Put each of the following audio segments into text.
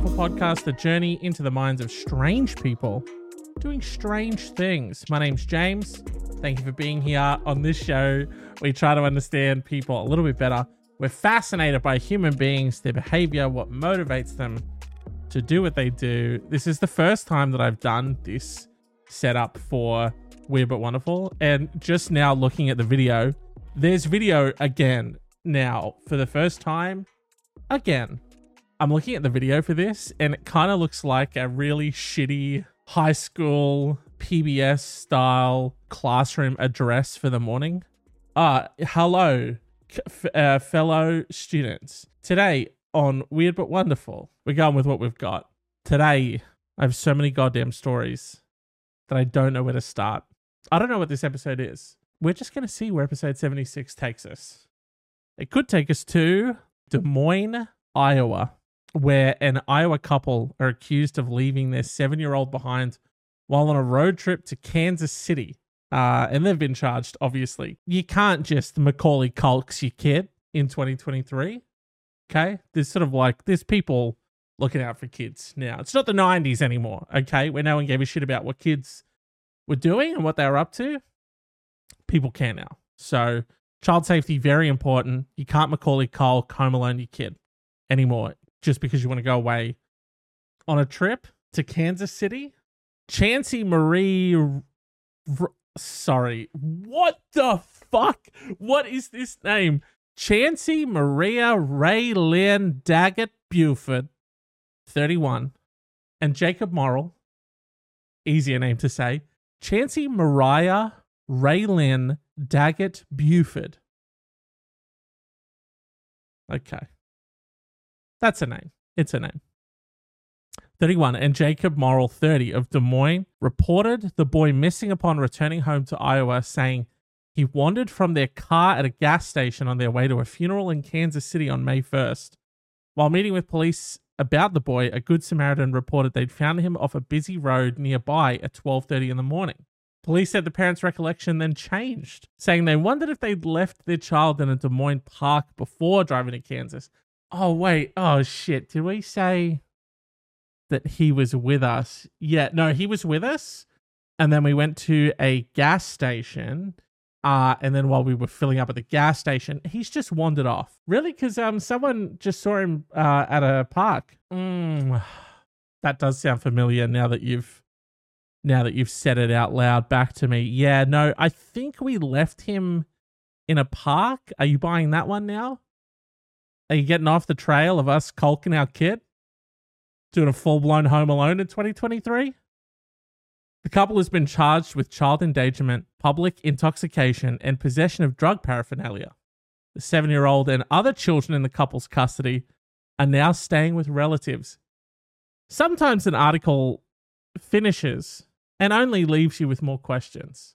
Wonderful podcast, the journey into the minds of strange people doing strange things. My name's James. Thank you for being here on this show. We try to understand people a little bit better. We're fascinated by human beings, their behavior, what motivates them to do what they do. This is the first time that I've done this setup for Weird But Wonderful. And just now looking at the video, there's video again now for the first time. Again, I'm looking at the video for this, and it kind of looks like a really shitty high school PBS style classroom address for the morning. Uh, hello, uh, fellow students. Today on Weird But Wonderful, we're going with what we've got. Today, I have so many goddamn stories that I don't know where to start. I don't know what this episode is. We're just going to see where episode 76 takes us. It could take us to Des Moines, Iowa, where an Iowa couple are accused of leaving their seven year old behind while on a road trip to Kansas City. Uh, and they've been charged, obviously. You can't just Macaulay Culks your kid in 2023. Okay. There's sort of like, there's people looking out for kids now. It's not the 90s anymore. Okay. Where no one gave a shit about what kids were doing and what they were up to. People care now. So, child safety, very important. You can't Macaulay Culk home alone your kid anymore just because you want to go away on a trip to Kansas City. Chancey Marie, R- sorry, what the fuck? What is this name? Chancey Maria Ray Lynn Daggett Buford, 31, and Jacob Morrill, easier name to say. Chancey Mariah Ray Lynn Daggett Buford. Okay. That's a name. It's a name. 31 and Jacob Morrill, 30 of Des Moines, reported the boy missing upon returning home to Iowa, saying he wandered from their car at a gas station on their way to a funeral in Kansas City on May 1st. While meeting with police about the boy, a good Samaritan reported they'd found him off a busy road nearby at 12:30 in the morning. Police said the parents' recollection then changed, saying they wondered if they'd left their child in a Des Moines park before driving to Kansas Oh wait. Oh shit. Did we say that he was with us? Yeah. No, he was with us, and then we went to a gas station. Uh, and then while we were filling up at the gas station, he's just wandered off. Really? Because um, someone just saw him uh, at a park. Mm, that does sound familiar now that you've now that you've said it out loud back to me. Yeah, no, I think we left him in a park. Are you buying that one now? Are you getting off the trail of us culking our kid? Doing a full blown home alone in 2023? The couple has been charged with child endangerment, public intoxication, and possession of drug paraphernalia. The seven year old and other children in the couple's custody are now staying with relatives. Sometimes an article finishes and only leaves you with more questions.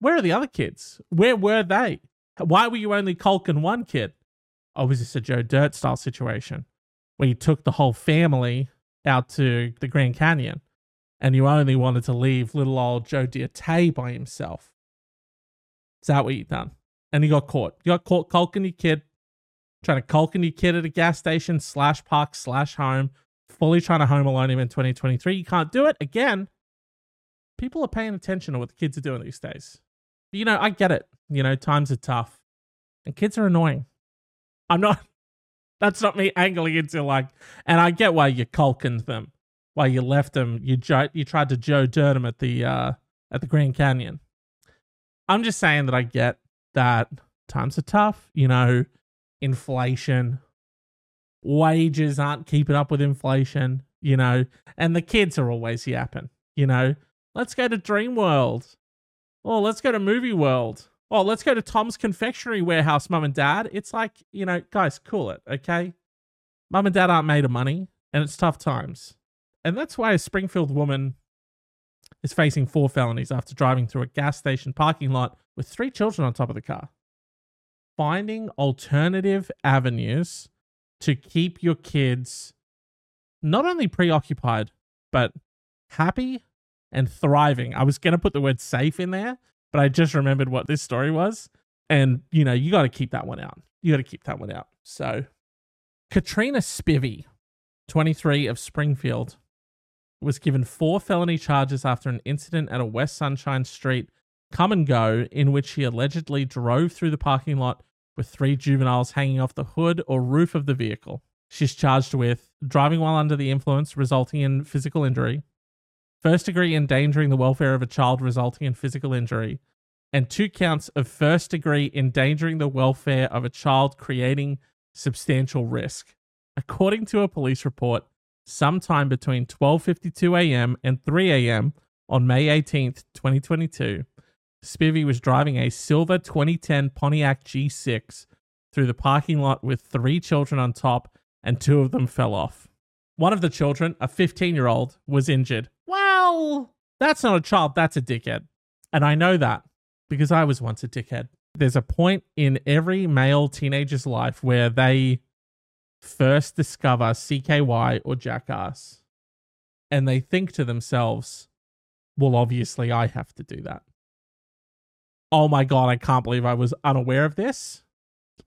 Where are the other kids? Where were they? Why were you only culking one kid? Oh, was this a Joe Dirt style situation where you took the whole family out to the Grand Canyon and you only wanted to leave little old Joe Dirt by himself? Is that what you done? And you got caught. You got caught culking your kid, trying to culking your kid at a gas station slash park slash home, fully trying to home alone him in 2023. You can't do it again. People are paying attention to what the kids are doing these days. But, you know, I get it. You know, times are tough and kids are annoying. I'm not. That's not me angling into like. And I get why you culking them, why you left them. You you tried to Joe Dirt them at the uh, at the Grand Canyon. I'm just saying that I get that times are tough. You know, inflation, wages aren't keeping up with inflation. You know, and the kids are always yapping. You know, let's go to Dream World. Oh, let's go to Movie World oh, let's go to Tom's Confectionery Warehouse, mum and dad. It's like, you know, guys, cool it, okay? Mum and dad aren't made of money, and it's tough times. And that's why a Springfield woman is facing four felonies after driving through a gas station parking lot with three children on top of the car. Finding alternative avenues to keep your kids not only preoccupied, but happy and thriving. I was going to put the word safe in there, but I just remembered what this story was. And, you know, you got to keep that one out. You got to keep that one out. So, Katrina Spivey 23 of Springfield, was given four felony charges after an incident at a West Sunshine Street come and go in which he allegedly drove through the parking lot with three juveniles hanging off the hood or roof of the vehicle. She's charged with driving while under the influence, resulting in physical injury, first degree endangering the welfare of a child, resulting in physical injury, and two counts of first degree endangering the welfare of a child, creating substantial risk. According to a police report, sometime between 12:52 a.m. and 3 a.m. on May 18th, 2022, Spivvy was driving a silver 2010 Pontiac G6 through the parking lot with three children on top, and two of them fell off. One of the children, a 15 year old, was injured. Well, that's not a child, that's a dickhead. And I know that because I was once a dickhead. There's a point in every male teenager's life where they first discover CKY or Jackass and they think to themselves, well, obviously, I have to do that. Oh my God, I can't believe I was unaware of this.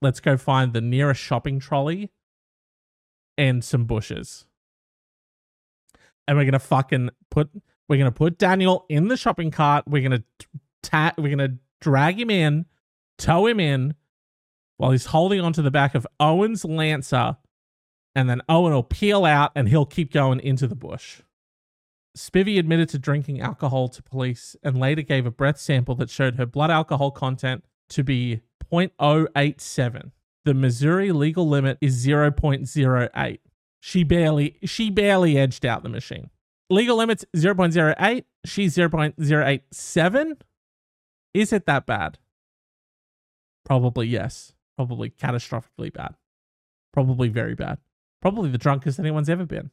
Let's go find the nearest shopping trolley and some bushes. And we're going to fucking put, we're to put Daniel in the shopping cart. We're to ta- we're to drag him in, tow him in while he's holding onto the back of Owen's Lancer. And then Owen will peel out and he'll keep going into the bush. Spivvy admitted to drinking alcohol to police and later gave a breath sample that showed her blood alcohol content to be 0.087. The Missouri legal limit is 0.08. She barely she barely edged out the machine. Legal limit's 0.08, she's 0.087. Is it that bad? Probably yes. Probably catastrophically bad. Probably very bad. Probably the drunkest anyone's ever been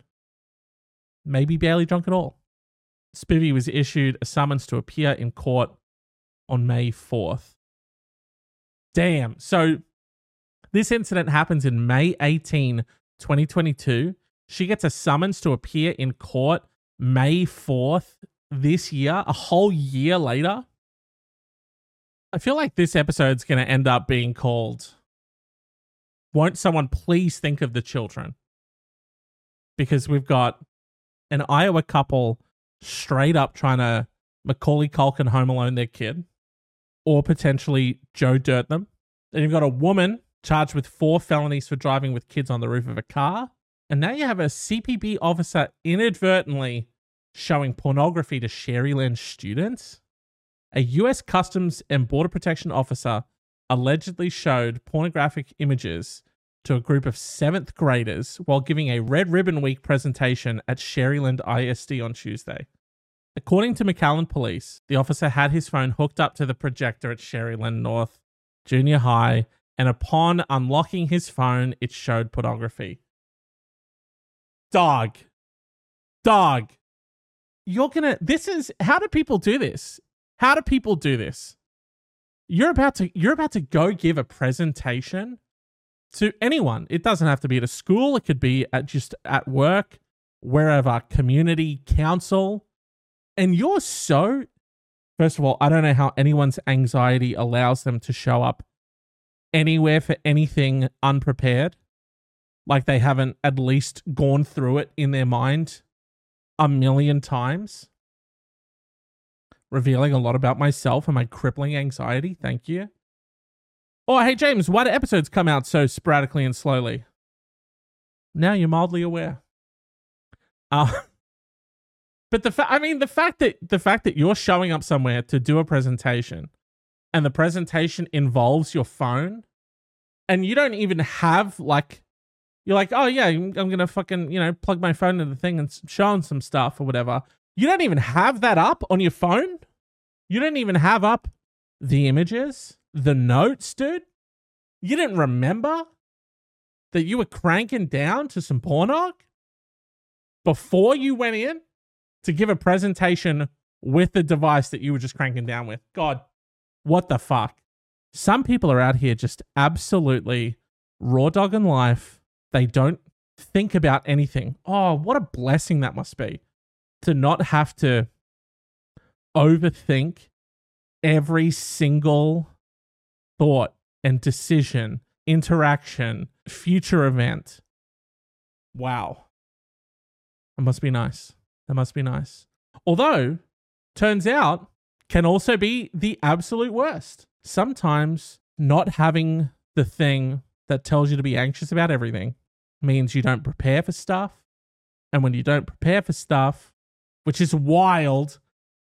maybe barely drunk at all. Spivvy was issued a summons to appear in court on May 4th. Damn. So this incident happens in May 18, 2022. She gets a summons to appear in court May 4th this year, a whole year later. I feel like this episode's going to end up being called Won't Someone Please Think of the Children? Because we've got an Iowa couple straight up trying to Macaulay Culkin Home Alone their kid, or potentially Joe Dirt them. Then you've got a woman charged with four felonies for driving with kids on the roof of a car. And now you have a CPB officer inadvertently showing pornography to Sharyland students. A US Customs and Border Protection officer allegedly showed pornographic images to a group of seventh graders while giving a Red Ribbon Week presentation at Sharyland ISD on Tuesday. According to McAllen police, the officer had his phone hooked up to the projector at Sharyland North Junior High, and upon unlocking his phone, it showed pornography. Dog. Dog. You're gonna. This is. How do people do this? How do people do this? You're about to. You're about to go give a presentation to anyone. It doesn't have to be at a school, it could be at just at work, wherever, community, council. And you're so First of all, I don't know how anyone's anxiety allows them to show up anywhere for anything unprepared. Like they haven't at least gone through it in their mind a million times. Revealing a lot about myself and my crippling anxiety. Thank you. Oh, hey, James, why do episodes come out so sporadically and slowly? Now you're mildly aware. Uh, but the fact, I mean, the fact that the fact that you're showing up somewhere to do a presentation and the presentation involves your phone and you don't even have like, you're like, oh yeah, I'm to fucking, you know, plug my phone into the thing and show them some stuff or whatever. You don't even have that up on your phone. You don't even have up the images the notes, dude? You didn't remember that you were cranking down to some pornog before you went in to give a presentation with the device that you were just cranking down with? God, what the fuck? Some people are out here just absolutely raw dog in life. They don't think about anything. Oh, what a blessing that must be to not have to overthink every single thought and decision, interaction, future event. Wow. That must be nice. That must be nice. Although, turns out, can also be the absolute worst. Sometimes not having the thing that tells you to be anxious about everything means you don't prepare for stuff. And when you don't prepare for stuff, which is wild,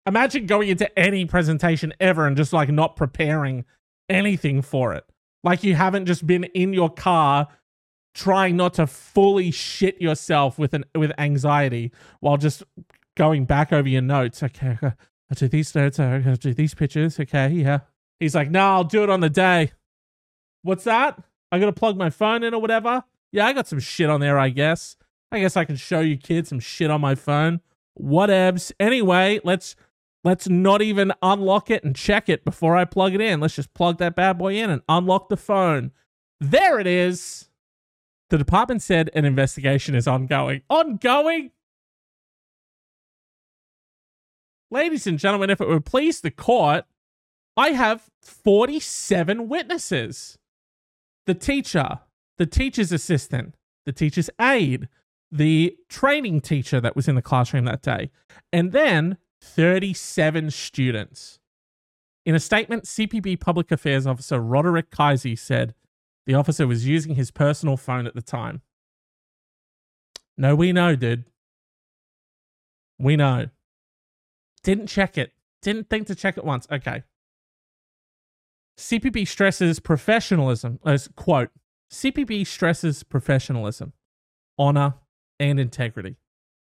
imagine going into any presentation ever and just like not preparing anything for it. Like you haven't just been in your car trying not to fully shit yourself with an with anxiety while just going back over your notes. Okay, I do these notes. I do these pictures. Okay, yeah. He's like, no, I'll do it on the day. What's that? I gotta plug my phone in or whatever. Yeah, I got some shit on there, I guess. I guess I can show you kids some shit on my phone. Whatevs. Anyway, let's let's not even unlock it and check it before I plug it in. Let's just plug that bad boy in and unlock the phone. There it is. The department said an investigation is ongoing. Ongoing? Ladies and gentlemen, if it would please the court, I have 47 witnesses the teacher, the teacher's assistant, the teacher's aide, the training teacher that was in the classroom that day, and then 37 students. In a statement, CPB Public Affairs Officer Roderick Kaiser said the officer was using his personal phone at the time. No, we know, dude. We know. Didn't check it. Didn't think to check it once. Okay. CPB stresses professionalism as quote, CPB stresses professionalism, honor, and integrity,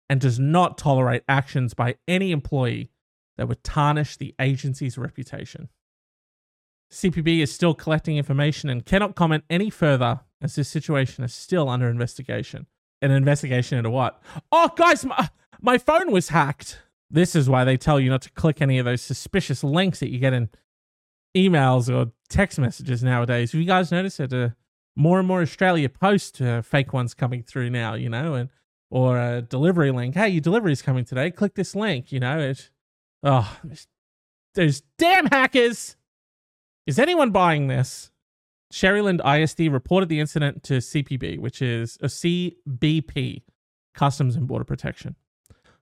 and does not tolerate actions by any employee that would tarnish the agency's reputation. CPB is still collecting information and cannot comment any further as this situation is still under investigation. An investigation into what? Oh, guys, my, my phone was hacked. This is why they tell you not to click any of those suspicious links that you get in emails or text messages nowadays. Have you guys noticed that uh, more and more Australia Post uh, fake ones coming through now, you know, and or a delivery link. Hey, your delivery is coming today. Click this link, you know. It, oh, those damn hackers. Is anyone buying this? Sharyland ISD reported the incident to CPB, which is a CBP, Customs and Border Protection.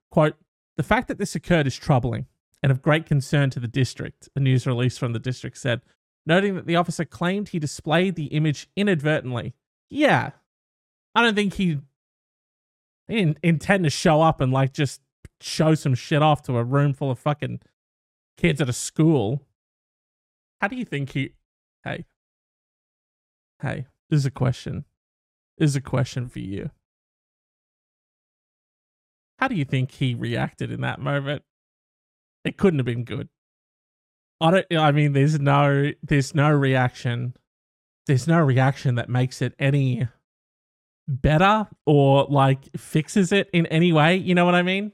Quote, the fact that this occurred is troubling and of great concern to the district, a news release from the district said, noting that the officer claimed he displayed the image inadvertently. Yeah. I don't think he, he didn't intend to show up and like just show some shit off to a room full of fucking kids at a school. How do you think he. Hey. Hey, this is a question. This is a question for you. How do you think he reacted in that moment? It couldn't have been good. I don't I mean there's no there's no reaction. There's no reaction that makes it any better or like fixes it in any way, you know what I mean?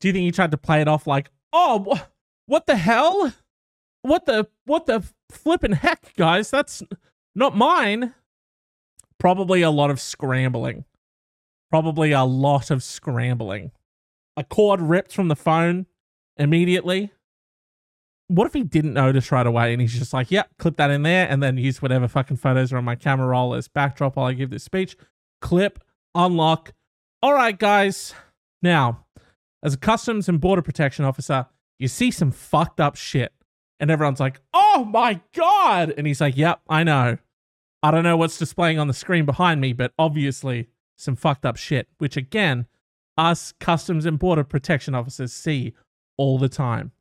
Do you think he tried to play it off like, "Oh, what the hell? What the what the flipping heck, guys? That's not mine." Probably a lot of scrambling. Probably a lot of scrambling. A cord ripped from the phone immediately. What if he didn't notice right away and he's just like, yeah, clip that in there and then use whatever fucking photos are on my camera roll as backdrop while I give this speech? Clip, unlock. All right, guys. Now, as a customs and border protection officer, you see some fucked up shit. And everyone's like, oh my God. And he's like, yep, I know. I don't know what's displaying on the screen behind me, but obviously some fucked up shit, which again, us customs and border protection officers see all the time.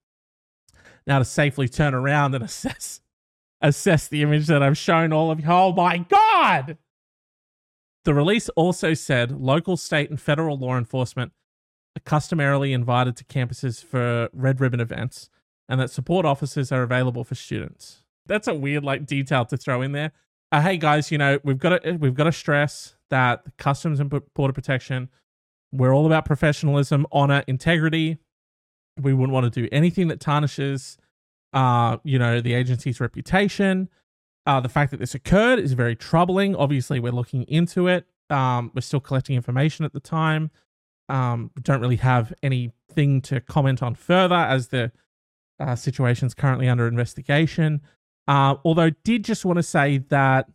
Now to safely turn around and assess assess the image that I've shown all of you. Oh my god! The release also said local, state, and federal law enforcement are customarily invited to campuses for red ribbon events, and that support officers are available for students. That's a weird like detail to throw in there. Uh, hey guys, you know we've got to we've got to stress that customs and border protection, we're all about professionalism, honor, integrity, we wouldn't want to do anything that tarnishes, uh, you know, the agency's reputation. Uh, the fact that this occurred is very troubling. Obviously, we're looking into it. Um, we're still collecting information at the time. Um, we don't really have anything to comment on further as the uh, situation is currently under investigation. Uh, although, did just want to say that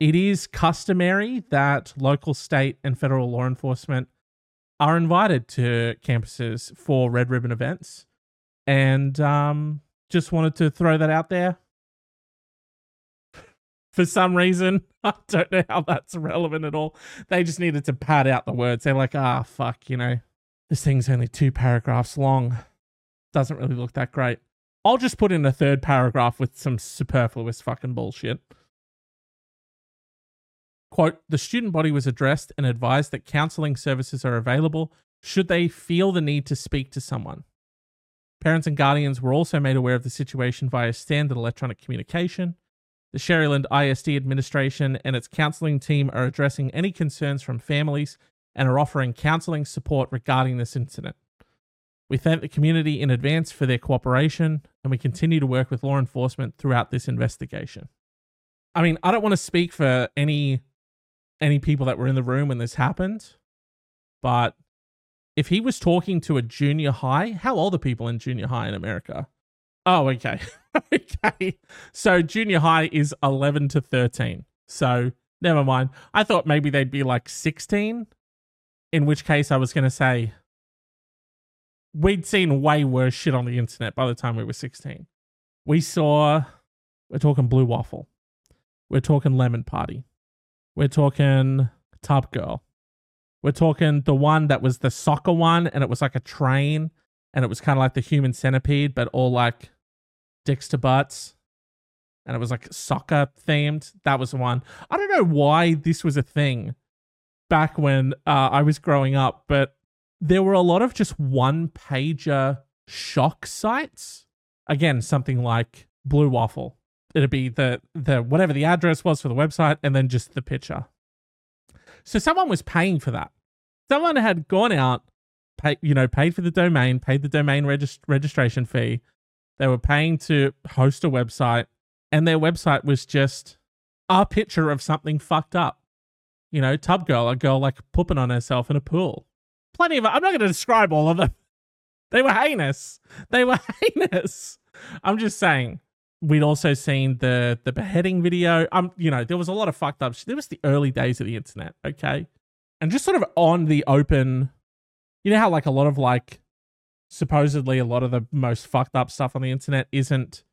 it is customary that local, state, and federal law enforcement are invited to campuses for red ribbon events. And um, just wanted to throw that out there. For some reason, I don't know how that's relevant at all. They just needed to pad out the words. They're like, ah, fuck, you know, this thing's only two paragraphs long. Doesn't really look that great. I'll just put in a third paragraph with some superfluous fucking bullshit. Quote The student body was addressed and advised that counseling services are available should they feel the need to speak to someone. Parents and guardians were also made aware of the situation via standard electronic communication. The Sharyland ISD administration and its counseling team are addressing any concerns from families and are offering counseling support regarding this incident. We thank the community in advance for their cooperation and we continue to work with law enforcement throughout this investigation. I mean, I don't want to speak for any any people that were in the room when this happened, but if he was talking to a junior high, how old are people in junior high in America? Oh, okay. okay. So junior high is 11 to 13. So never mind. I thought maybe they'd be like 16, in which case I was going to say we'd seen way worse shit on the internet by the time we were 16. We saw, we're talking Blue Waffle. We're talking Lemon Party. We're talking Tub Girl. We're talking the one that was the soccer one, and it was like a train, and it was kind of like the human centipede, but all like dicks to butts. And it was like soccer themed. That was the one. I don't know why this was a thing back when uh, I was growing up, but there were a lot of just one pager shock sites. Again, something like Blue Waffle it'd be the the whatever the address was for the website and then just the picture. So someone was paying for that. Someone had gone out, pay, you know, paid for the domain, paid the domain regist- registration fee. They were paying to host a website, and their website was just a picture of something fucked up. You know, tub girl, a girl like pooping on herself in a pool. Plenty of. I'm not going to describe all of them. They were heinous. They were heinous. I'm just saying we'd also seen the the beheading video. Um, you know, there was a lot of fucked up. Shit. There was the early days of the internet, okay, and just sort of on the open. You know how like a lot of like supposedly a lot of the most fucked up stuff on the internet isn't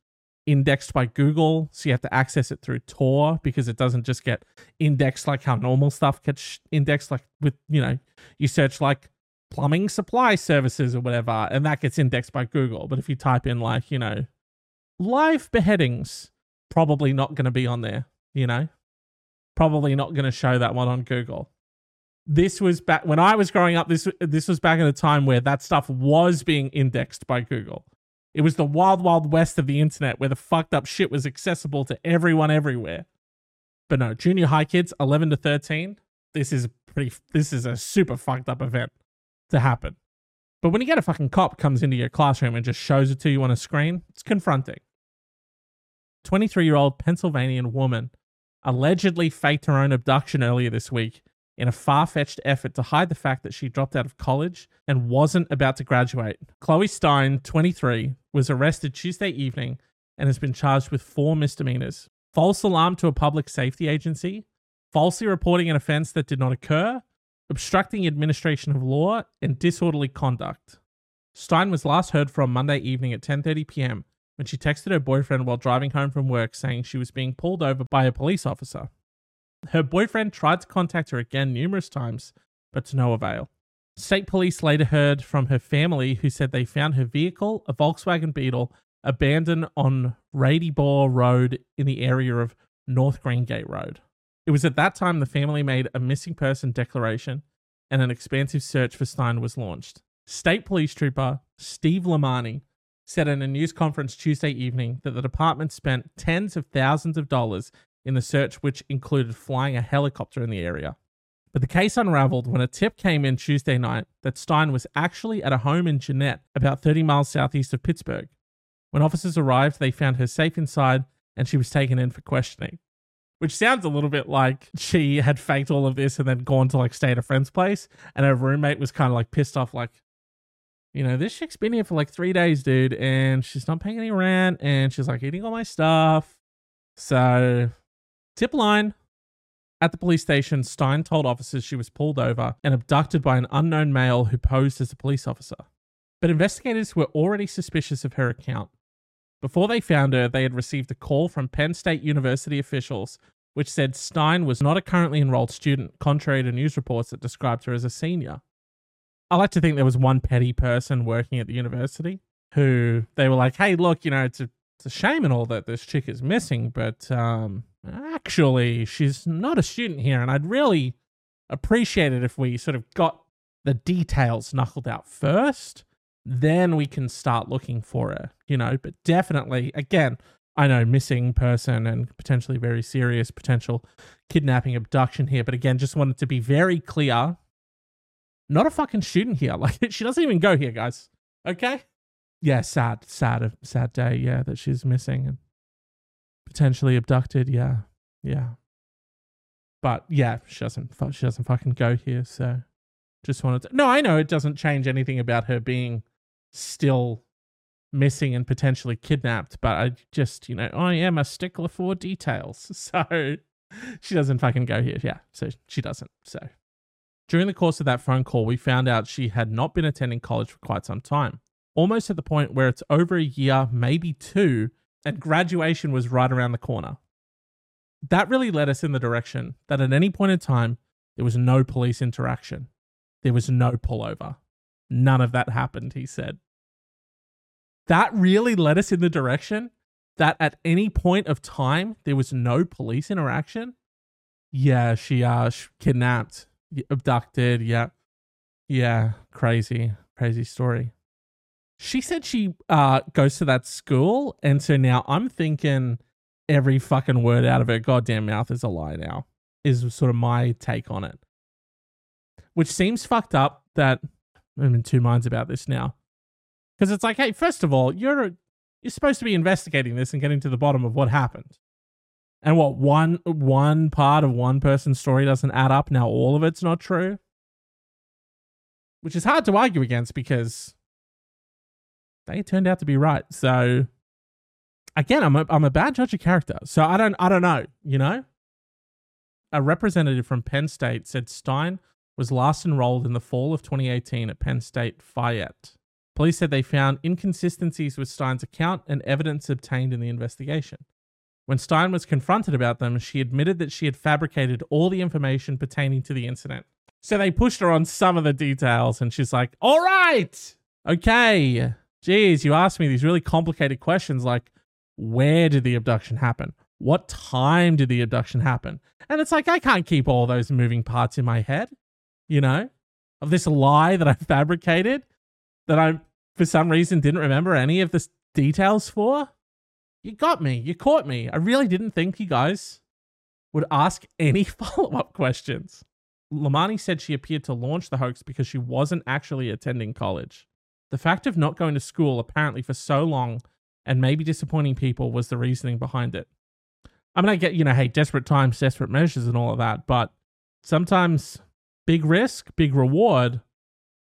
indexed by Google, so you have to access it through Tor because it doesn't just get indexed like how normal stuff gets indexed. Like with you know, you search like plumbing supply services or whatever, and that gets indexed by Google. But if you type in like you know live beheadings probably not going to be on there, you know? Probably not going to show that one on Google. This was back when I was growing up this this was back in a time where that stuff was being indexed by Google. It was the wild wild west of the internet where the fucked up shit was accessible to everyone everywhere. But no, junior high kids 11 to 13, this is pretty this is a super fucked up event to happen. But when you get a fucking cop comes into your classroom and just shows it to you on a screen, it's confronting. 23 year old Pennsylvanian woman allegedly faked her own abduction earlier this week in a far fetched effort to hide the fact that she dropped out of college and wasn't about to graduate. Chloe Stein, 23, was arrested Tuesday evening and has been charged with four misdemeanors false alarm to a public safety agency, falsely reporting an offense that did not occur, obstructing administration of law, and disorderly conduct. Stein was last heard from Monday evening at 10:30 p.m when she texted her boyfriend while driving home from work saying she was being pulled over by a police officer. Her boyfriend tried to contact her again numerous times, but to no avail. State police later heard from her family who said they found her vehicle, a Volkswagen Beetle, abandoned on Radibor Road in the area of North Greengate Road. It was at that time the family made a missing person declaration and an expansive search for Stein was launched. State Police Trooper Steve Limani said in a news conference Tuesday evening that the department spent tens of thousands of dollars in the search, which included flying a helicopter in the area. But the case unraveled when a tip came in Tuesday night that Stein was actually at a home in Jeannette, about 30 miles southeast of Pittsburgh. When officers arrived, they found her safe inside and she was taken in for questioning. Which sounds a little bit like she had faked all of this and then gone to like stay at a friend's place, and her roommate was kind of like pissed off, like, you know, this chick's been here for like three days, dude, and she's not paying any rent, and she's like eating all my stuff. So, tip line, At the police station, Stein told officers she was pulled over and abducted by an unknown male who posed as a police officer. But investigators were already suspicious of her account. Before they found her, they had received a call from Penn State University officials which said Stein was not a currently enrolled student, contrary to news reports that described her as a senior. I like to think there was one petty person working at the university who they were like, hey, look, you know, it's a, it's a shame and all that this chick is missing, but um, actually, she's not a student here. And I'd really appreciate it if we sort of got the details knuckled out first. Then we can start looking for her, you know. But definitely, again, I know missing person and potentially very serious potential kidnapping abduction here. But again, just wanted to be very clear. Not a fucking student here. Like she doesn't even go here, guys. Okay? Yeah, sad, sad, sad day. Yeah, that she's missing and potentially abducted. Yeah, yeah. But yeah, she doesn't. She doesn't fucking go here. So, just wanted to. No, I know it doesn't change anything about her being still missing and potentially kidnapped, but I just, you know, I am a stickler for details. So she doesn't fucking go here. Yeah. So she doesn't. So during the course of that phone call, we found out she had not been attending college for quite some time, almost at the point where it's over a year, maybe two, and graduation was right around the corner. That really led us in the direction that at any point in time, there was no police interaction. There was no pullover. None of that happened, he said that really led us in the direction that at any point of time there was no police interaction. Yeah, she uh kidnapped, abducted, yeah. Yeah, crazy, crazy story. She said she uh goes to that school and so now I'm thinking every fucking word out of her goddamn mouth is a lie now. Is sort of my take on it. Which seems fucked up that I'm in two minds about this now because it's like, hey, first of all, you're you're supposed to be investigating this and getting to the bottom of what happened. And what one one part of one person's story doesn't add up. Now all of it's not true, which is hard to argue against because they turned out to be right. So again, I'm a I'm a bad judge of character. So I don't I don't know. You know, a representative from Penn State said Stein was last enrolled in the fall of 2018 at Penn State Fayette. Police said they found inconsistencies with Stein's account and evidence obtained in the investigation. When Stein was confronted about them, she admitted that she had fabricated all the information pertaining to the incident. So they pushed her on some of the details, and she's like, All right, okay. Geez, you asked me these really complicated questions like, Where did the abduction happen? What time did the abduction happen? And it's like, I can't keep all those moving parts in my head, you know, of this lie that I fabricated that I'm for some reason didn't remember any of the details for, you got me. You caught me. I really didn't think you guys would ask any follow up questions. Limani said she appeared to launch the hoax because she wasn't actually attending college. The fact of not going to school apparently for so long and maybe disappointing people was the reasoning behind it. I mean, I get, you know, hey, desperate times, desperate measures, and all of that, but sometimes big risk, big reward,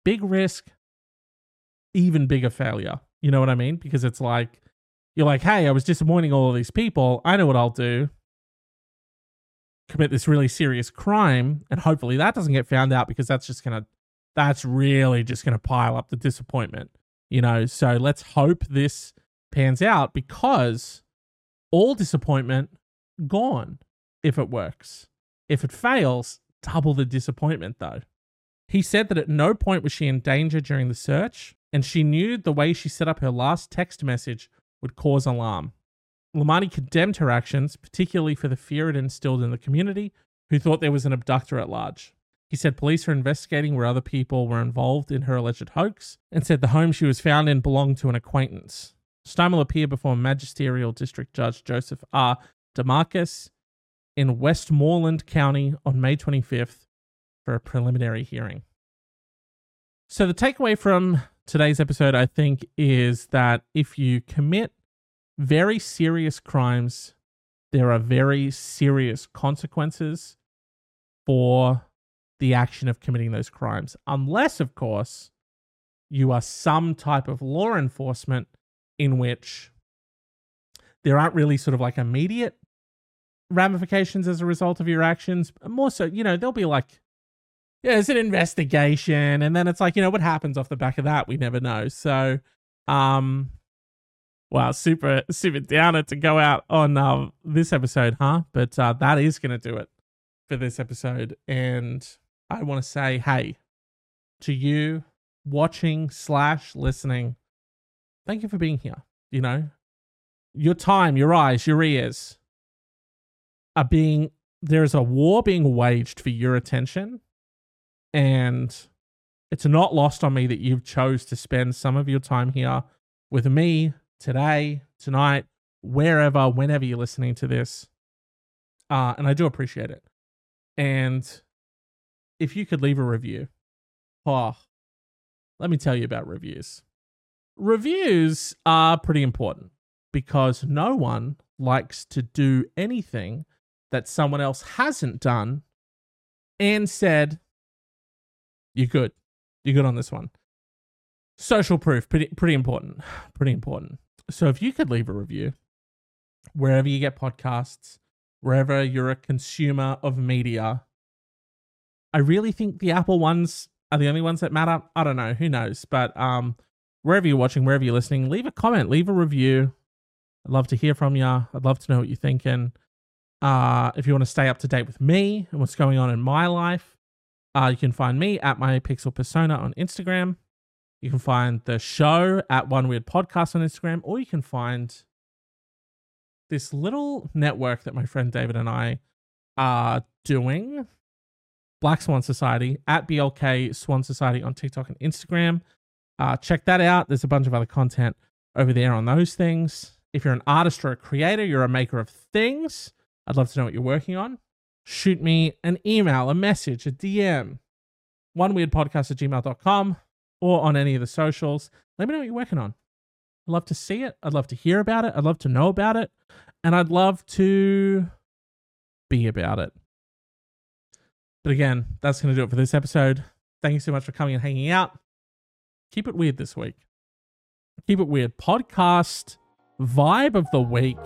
big risk, even bigger failure. You know what I mean? Because it's like, you're like, hey, I was disappointing all of these people. I know what I'll do. Commit this really serious crime. And hopefully that doesn't get found out because that's just to, that's really just to pile up the disappointment. You know, so let's hope this pans out because all disappointment gone if it works. If it fails, double the disappointment though. He said that at no point was she in danger during the search, and she knew the way she set up her last text message would cause alarm. Limani condemned her actions, particularly for the fear it instilled in the community, who thought there was an abductor at large. He said police are investigating where other people were involved in her alleged hoax, and said the home she was found in belonged to an acquaintance. Stein will appear before Magisterial District Judge Joseph R. DeMarchis in Westmoreland County on May 25th for a preliminary hearing. So, the takeaway from today's episode, I think, is that if you commit very serious crimes, there are very serious consequences for the action of committing those crimes. Unless, of course, you are some type of law enforcement in which there aren't really sort of like immediate ramifications as a result of your actions. More so, you know, there'll be like, yeah, it's an investigation, and then it's like, you know, what happens off the back of that, we never know. So, um, wow, super super downer to go out on uh, this episode, huh? But uh, that is gonna do it for this episode, and I want to say, hey, to you watching slash listening, thank you for being here. You know, your time, your eyes, your ears are being there is a war being waged for your attention and it's not lost on me that you've chose to spend some of your time here with me today tonight wherever whenever you're listening to this. Uh, and i do appreciate it. And if you could leave a review oh let me tell you about reviews. Reviews are pretty important because no one likes to do anything that someone else hasn't done and said, You're good. You're good on this one. Social proof, pretty pretty important. Pretty important. So if you could leave a review wherever you get podcasts, wherever you're a consumer of media, I really think the Apple ones are the only ones that matter. I don't know, who knows? But um wherever you're watching, wherever you're listening, leave a comment, leave a review. I'd love to hear from you. I'd love to know what you're thinking. Uh, if you want to stay up to date with me and what's going on in my life, uh, you can find me at my Pixel Persona on Instagram. You can find the show at One Weird Podcast on Instagram, or you can find this little network that my friend David and I are doing. Black Swan Society at BLK Swan Society on TikTok and Instagram. Uh, check that out. There's a bunch of other content over there on those things. If you're an artist or a creator, you're a maker of things, I'd love to know what you're working on. Shoot me an email, a message, a DM, oneweirdpodcast at gmail.com or on any of the socials. Let me know what you're working on. I'd love to see it. I'd love to hear about it. I'd love to know about it. And I'd love to be about it. But again, that's going to do it for this episode. Thank you so much for coming and hanging out. Keep it weird this week. Keep it weird. Podcast vibe of the week.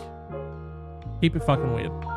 Keep it fucking weird.